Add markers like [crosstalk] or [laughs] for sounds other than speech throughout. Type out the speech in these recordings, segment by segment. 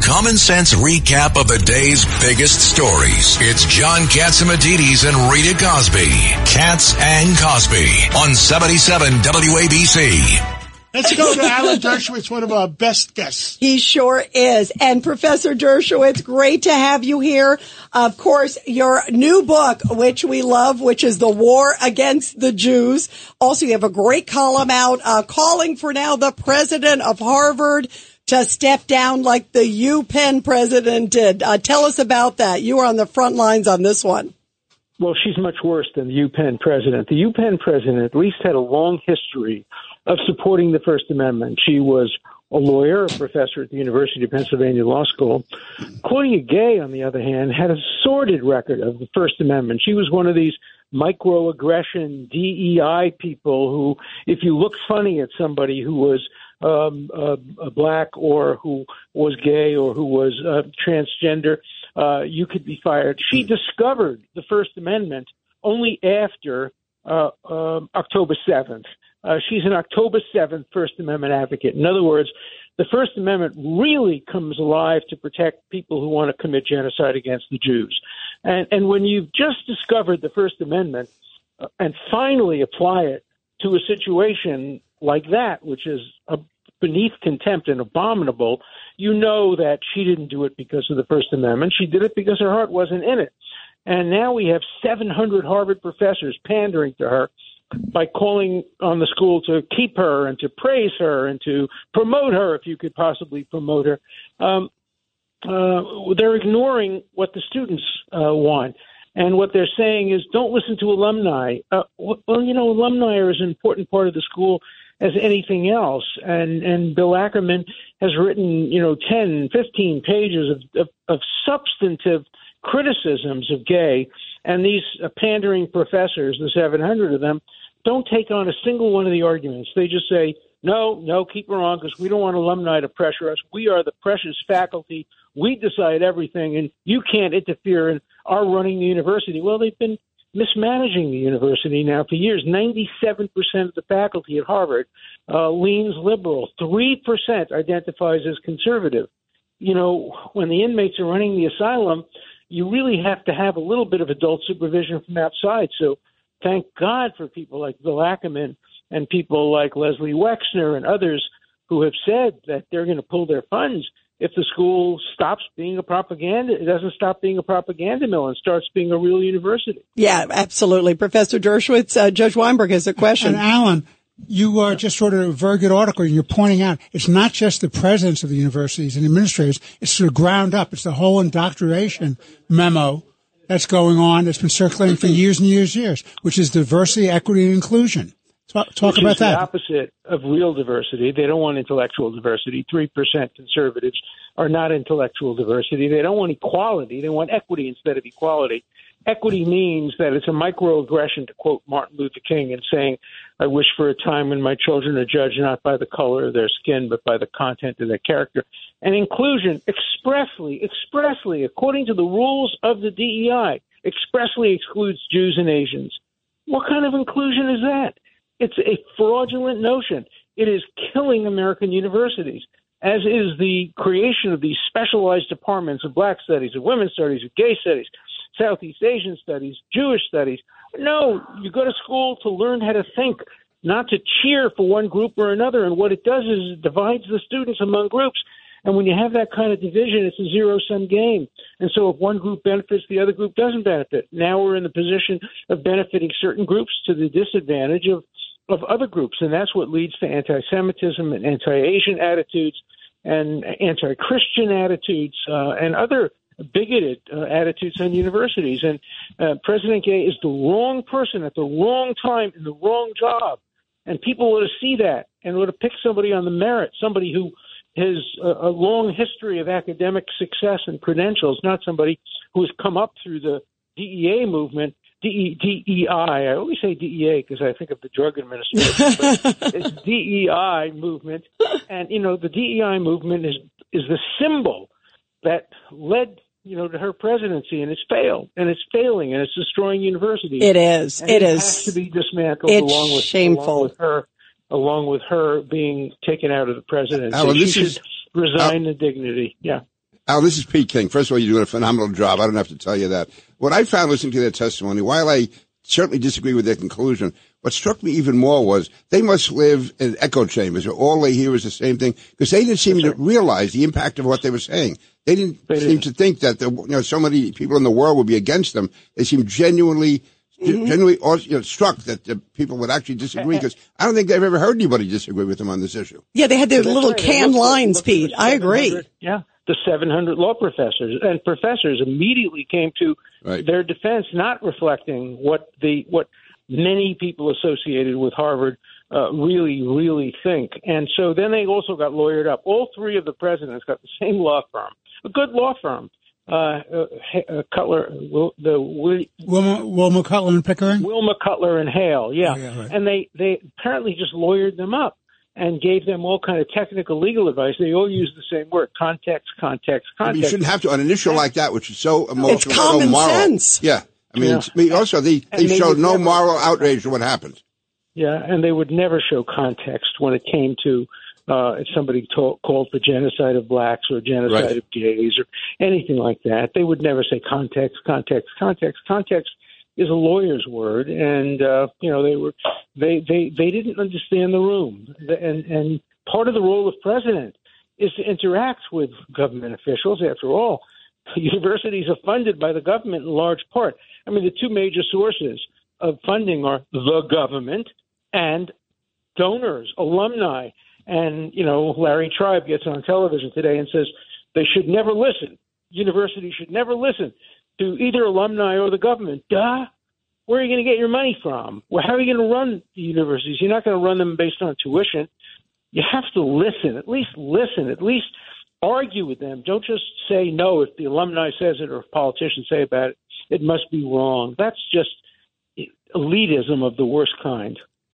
common sense recap of the day's biggest stories. It's John Catsimatidis and Rita Cosby. Katz and Cosby on 77 WABC. Let's go to Alan Dershowitz, one of our best guests. He sure is. And Professor Dershowitz, great to have you here. Of course, your new book, which we love, which is The War Against the Jews. Also, you have a great column out uh, calling for now the president of Harvard to step down like the UPenn president did. Uh, tell us about that. You are on the front lines on this one. Well, she's much worse than the UPenn president. The UPenn president at least had a long history of supporting the First Amendment. She was a lawyer, a professor at the University of Pennsylvania Law School. Claudine Gay, on the other hand, had a sordid record of the First Amendment. She was one of these microaggression DEI people who, if you look funny at somebody who was um, uh, black or who was gay or who was uh, transgender, uh, you could be fired. She discovered the First Amendment only after uh, um, October 7th. Uh, she's an October 7th First Amendment advocate. In other words, the First Amendment really comes alive to protect people who want to commit genocide against the Jews. And, and when you've just discovered the First Amendment uh, and finally apply it to a situation like that, which is beneath contempt and abominable, you know that she didn't do it because of the First Amendment. She did it because her heart wasn't in it. And now we have 700 Harvard professors pandering to her by calling on the school to keep her and to praise her and to promote her if you could possibly promote her. Um, uh, they're ignoring what the students uh, want. And what they're saying is don't listen to alumni. Uh, well, you know, alumni are as important part of the school as anything else. And, and Bill Ackman has written, you know, 10, 15 pages of, of, of substantive criticisms of Gay and these uh, pandering professors, the 700 of them, don't take on a single one of the arguments. They just say, no, no, keep her on because we don't want alumni to pressure us. We are the precious faculty. We decide everything, and you can't interfere in our running the university. Well, they've been mismanaging the university now for years. 97% of the faculty at Harvard uh, leans liberal. 3% identifies as conservative. You know, when the inmates are running the asylum, you really have to have a little bit of adult supervision from outside. So thank God for people like Bill Ackman and people like Leslie Wexner and others who have said that they're going to pull their funds if the school stops being a propaganda, it doesn't stop being a propaganda mill and starts being a real university. Yeah, absolutely. Professor Dershowitz, uh, Judge Weinberg has a question. And Alan, you uh, just wrote a very good article and you're pointing out it's not just the presidents of the universities and administrators, it's the ground up. It's the whole indoctrination memo that's going on that's been circulating for years and years and years, which is diversity, equity, and inclusion. Talk, talk about that. The opposite of real diversity. They don't want intellectual diversity. Three percent conservatives are not intellectual diversity. They don't want equality. They want equity instead of equality. Equity means that it's a microaggression, to quote Martin Luther King, and saying, I wish for a time when my children are judged not by the color of their skin, but by the content of their character. And inclusion expressly, expressly, according to the rules of the DEI, expressly excludes Jews and Asians. What kind of inclusion is that? It's a fraudulent notion. It is killing American universities, as is the creation of these specialized departments of black studies, of women's studies, of gay studies, Southeast Asian studies, Jewish studies. No, you go to school to learn how to think, not to cheer for one group or another. And what it does is it divides the students among groups. And when you have that kind of division, it's a zero sum game. And so if one group benefits, the other group doesn't benefit. Now we're in the position of benefiting certain groups to the disadvantage of, of other groups. And that's what leads to anti Semitism and anti Asian attitudes and anti Christian attitudes uh, and other bigoted uh, attitudes on universities. And uh, President Gay is the wrong person at the wrong time in the wrong job. And people ought to see that and ought to pick somebody on the merit, somebody who has a, a long history of academic success and credentials, not somebody who has come up through the DEA movement. DEI. I always say DEA because I think of the drug administration. but [laughs] it's DEI movement, and you know the DEI movement is is the symbol that led you know, to her presidency, and it's failed, and it's failing, and it's destroying universities. It is. And it, it is. has to be dismantled it's along with shameful. along with her, along with her being taken out of the presidency. Alan, she this should is- resign the dignity. Yeah. Al, this is Pete King. First of all, you're doing a phenomenal job. I don't have to tell you that. What I found listening to their testimony, while I certainly disagree with their conclusion, what struck me even more was they must live in echo chambers where all they hear is the same thing because they didn't seem to realize the impact of what they were saying. They didn't They seem didn't. to think that there, you know so many people in the world would be against them. They seemed genuinely. Mm-hmm. Genuinely you know, struck that the people would actually disagree [laughs] because I don't think they've ever heard anybody disagree with them on this issue. Yeah, they had their That's little right. canned Look- look- lines, Pete. I agree. Yeah, the 700 law professors and professors immediately came to Right. their defense, not reflecting what the what many people associated with Harvard uh, really, really think. And so then they also got lawyered up. All three of the presidents got the same law firm, a good law firm. Uh, uh, uh, Cutler, Wil- the Wil- Wilmer, Wilmer Cutler and Pickering. Wilmer Cutler and Hale, yeah. Oh, yeah, right. And they they apparently just lawyered them up and gave them all kind of technical legal advice. They all use the same word: context, context, I mean, context. you shouldn't have to on an issue like that, which is so emotional, it's common so moral. sense. Yeah, I mean, Yeah. I mean, also they they they showed no never- moral outrage to what happened. Yeah, and they would never show context when it came to uh, if somebody to- called for genocide of blacks or genocide Right. of gays or anything like that. They would never say context, context, context. Context is a lawyer's word, and uh, you know they were they they they didn't understand the room, and and part of the role of president is to interact with government officials. After all, [laughs] universities are funded by the government in large part. I mean, the two major sources of funding are the government and donors, alumni. And, you know, Larry Tribe gets on television today and says they should never listen. Universities should never listen to either alumni or the government. Duh. Where are you going to get your money from? Well, how are you going to run the universities? You're not going to run them based on tuition. You have to listen, at least listen, at least argue with them. Don't just say no if the alumni says it or if politicians say about it. It must be wrong. That's just elitism of the worst kind.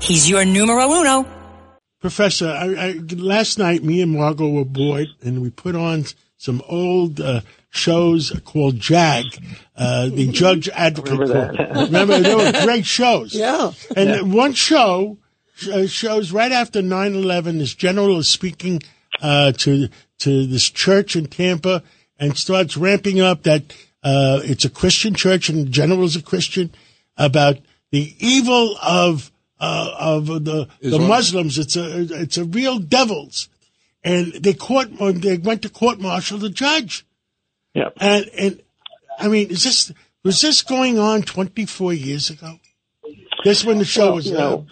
He's your numero uno. Professor, I, I, last night me and Margot were bored, and we put on some old uh, shows called Jag, uh, the [laughs] Judge Advocate. Remember that. Court. [laughs] Remember, they were great shows. Yeah. And one show uh, shows right after 9-11, this general is speaking uh, to to this church in Tampa and starts ramping up that uh, it's a Christian church and the general is a Christian about the evil of uh, of the the Muslims. It's a it's a real devils, and they court they went to court martial the judge, Yeah. and and I mean, is this was this going on twenty four years ago? This when the show Well, was you know,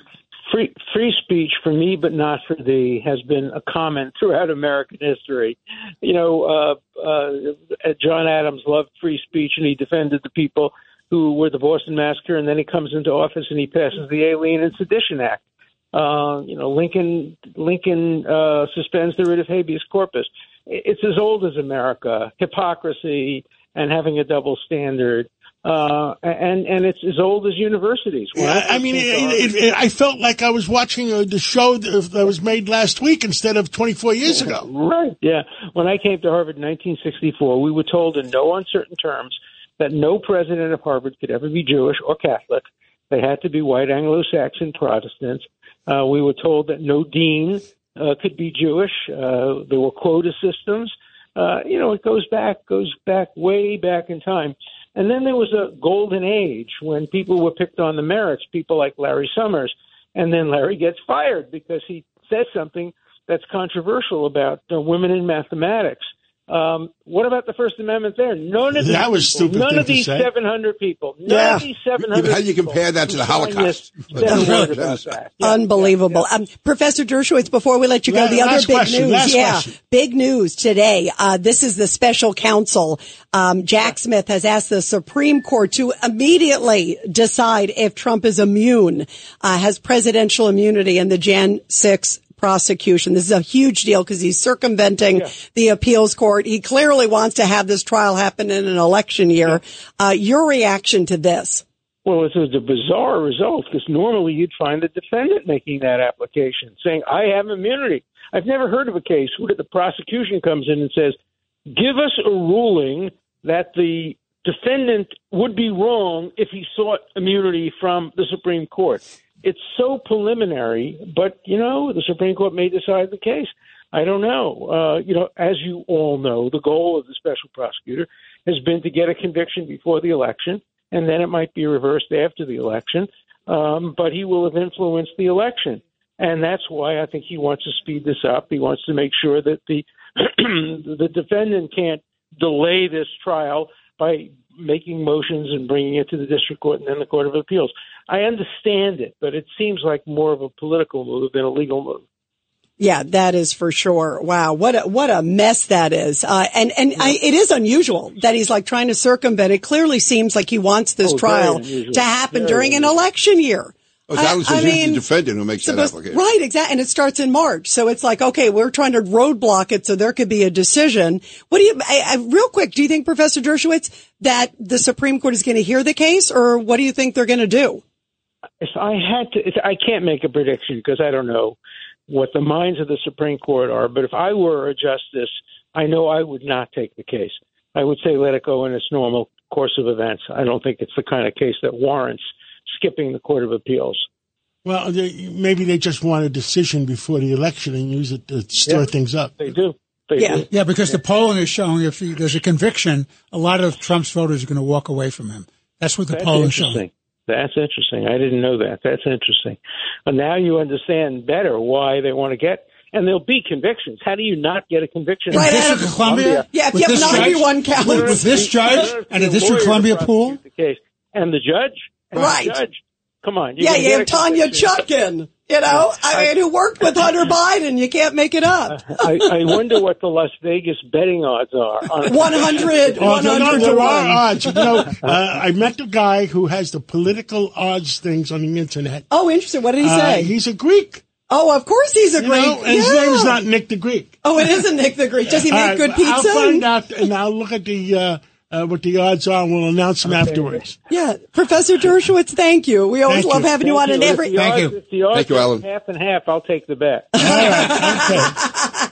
free free speech for me, but not for thee, has been a common throughout American history. You know, uh, uh, John Adams loved free speech, and he defended the people who were the Boston Massacre, and then he comes into office and he passes the Alien and Sedition Act. Uh, you know, Lincoln Lincoln uh, suspends the writ of habeas corpus. It's as old as America. Hypocrisy and having a double standard. Uh, and and it's as old as universities. Yeah, I mean, it, it, it, I felt like I was watching uh, the show that that was made last week instead of 24 years ago. Right. Yeah. When I came to Harvard in 1964, we were told in no uncertain terms that no president of Harvard could ever be Jewish or Catholic. They had to be white Anglo-Saxon Protestants. Uh, we were told that no dean uh, could be Jewish. Uh, there were quota systems. Uh, you know, it goes back goes back way back in time. And then there was a golden age when people were picked on the merits, people like Larry Summers. And then Larry gets fired because he says something that's controversial about uh, women in mathematics. Um, what about the First Amendment there? None of these That was people, stupid None of these say. 700 people. None Yeah. of these 700 How do you compare that to the Holocaust? this said a word. Yeah. Unbelievable. Um, Professor Dershowitz, before we let you go, La- the other big question, news. last yeah. question. Big news today. Uh, this is the special counsel. Um, Jack Smith has asked the Supreme Court to immediately decide if Trump is immune, uh, has presidential immunity in the Jan 6 prosecution. This is a huge deal because he's circumventing Yeah. the appeals court. He clearly wants to have this trial happen in an election year. Uh, your reaction to this? Well, a, it's a bizarre result because normally you'd find the defendant making that application saying, I have immunity. I've never heard of a case where the prosecution comes in and says, give us a ruling that the defendant would be wrong if he sought immunity from the Supreme Court. It's so preliminary, but, you know, the Supreme Court may decide the case. I don't know. Uh, you know, as you all know, the goal of the special prosecutor has been to get a conviction before the election, and then it might be reversed after the election. Um, but he will have influenced the election, and that's why I think he wants to speed this up. He wants to make sure that the [clears throat] the defendant can't delay this trial by making motions and bringing it to the district court and then the court of appeals. I understand it, but it seems like more of a political move than a legal move. Yeah, that is for sure. Wow, what a what a mess that is. Uh, and and I, it is unusual that he's like trying to circumvent. It clearly seems like he wants this Oh, trial to happen Very during an election year. Oh, Donald I- I mean, the defendant who makes that application. Right, exactly. And it starts in March. So it's like, okay, we're trying to roadblock it so there could be a decision. What do you, I, I, real quick, do you think, Professor Dershowitz, that the Supreme Court is going to hear the case or what do you think they're going to do? If I had to, if- I can't make a prediction because I don't know what the minds of the Supreme Court are. But if I were a justice, I know I would not take the case. I would say let it go in its normal course of events. I don't think it's the kind of case that warrants skipping the Court of Appeals. Well, they, maybe they just want a decision before the election and use it to stir Yeah. things up. They do. They Yeah. do. Yeah, because the polling is showing if he, there's a conviction, a lot of Trump's voters are going to walk away from him. That's what the That's polling is showing. That's interesting. I didn't know that. That's interesting. And now you understand better why they want to get. And there'll be convictions. How do you not get a conviction? In Right, District of Columbia, Yeah, if with you have this judge- 91 counts. with, with this judge and the District of Columbia pool, The case. And the judge. And Right. Judge. Come on. you're Yeah, you have Tanya conviction. Chutkan, you know, I mean, who worked with Hunter [laughs] Biden. You can't make it up. I, I wonder what the Las Vegas betting odds are. on- [laughs] 100, Oh, no, no, 100 there are odds. You know, uh, I met the guy who has the political odds things on the internet. Oh, interesting. What did he Uh, say? he's a Greek. oh, of course he's a You Greek. know, and his yeah. name's not Nick the Greek. Oh, it isn't Nick the Greek. Does he make All right, good pizza? I'll find out and I'll look at the uh, what the odds are. and We'll announce them afterwards. Yeah, Professor Dershowitz, thank you. We always Thank love you. having you Thank on and every. the Thank odds- you. If the odds Thank you, are Alan. half and half, I'll take the bet. All right, okay. [laughs]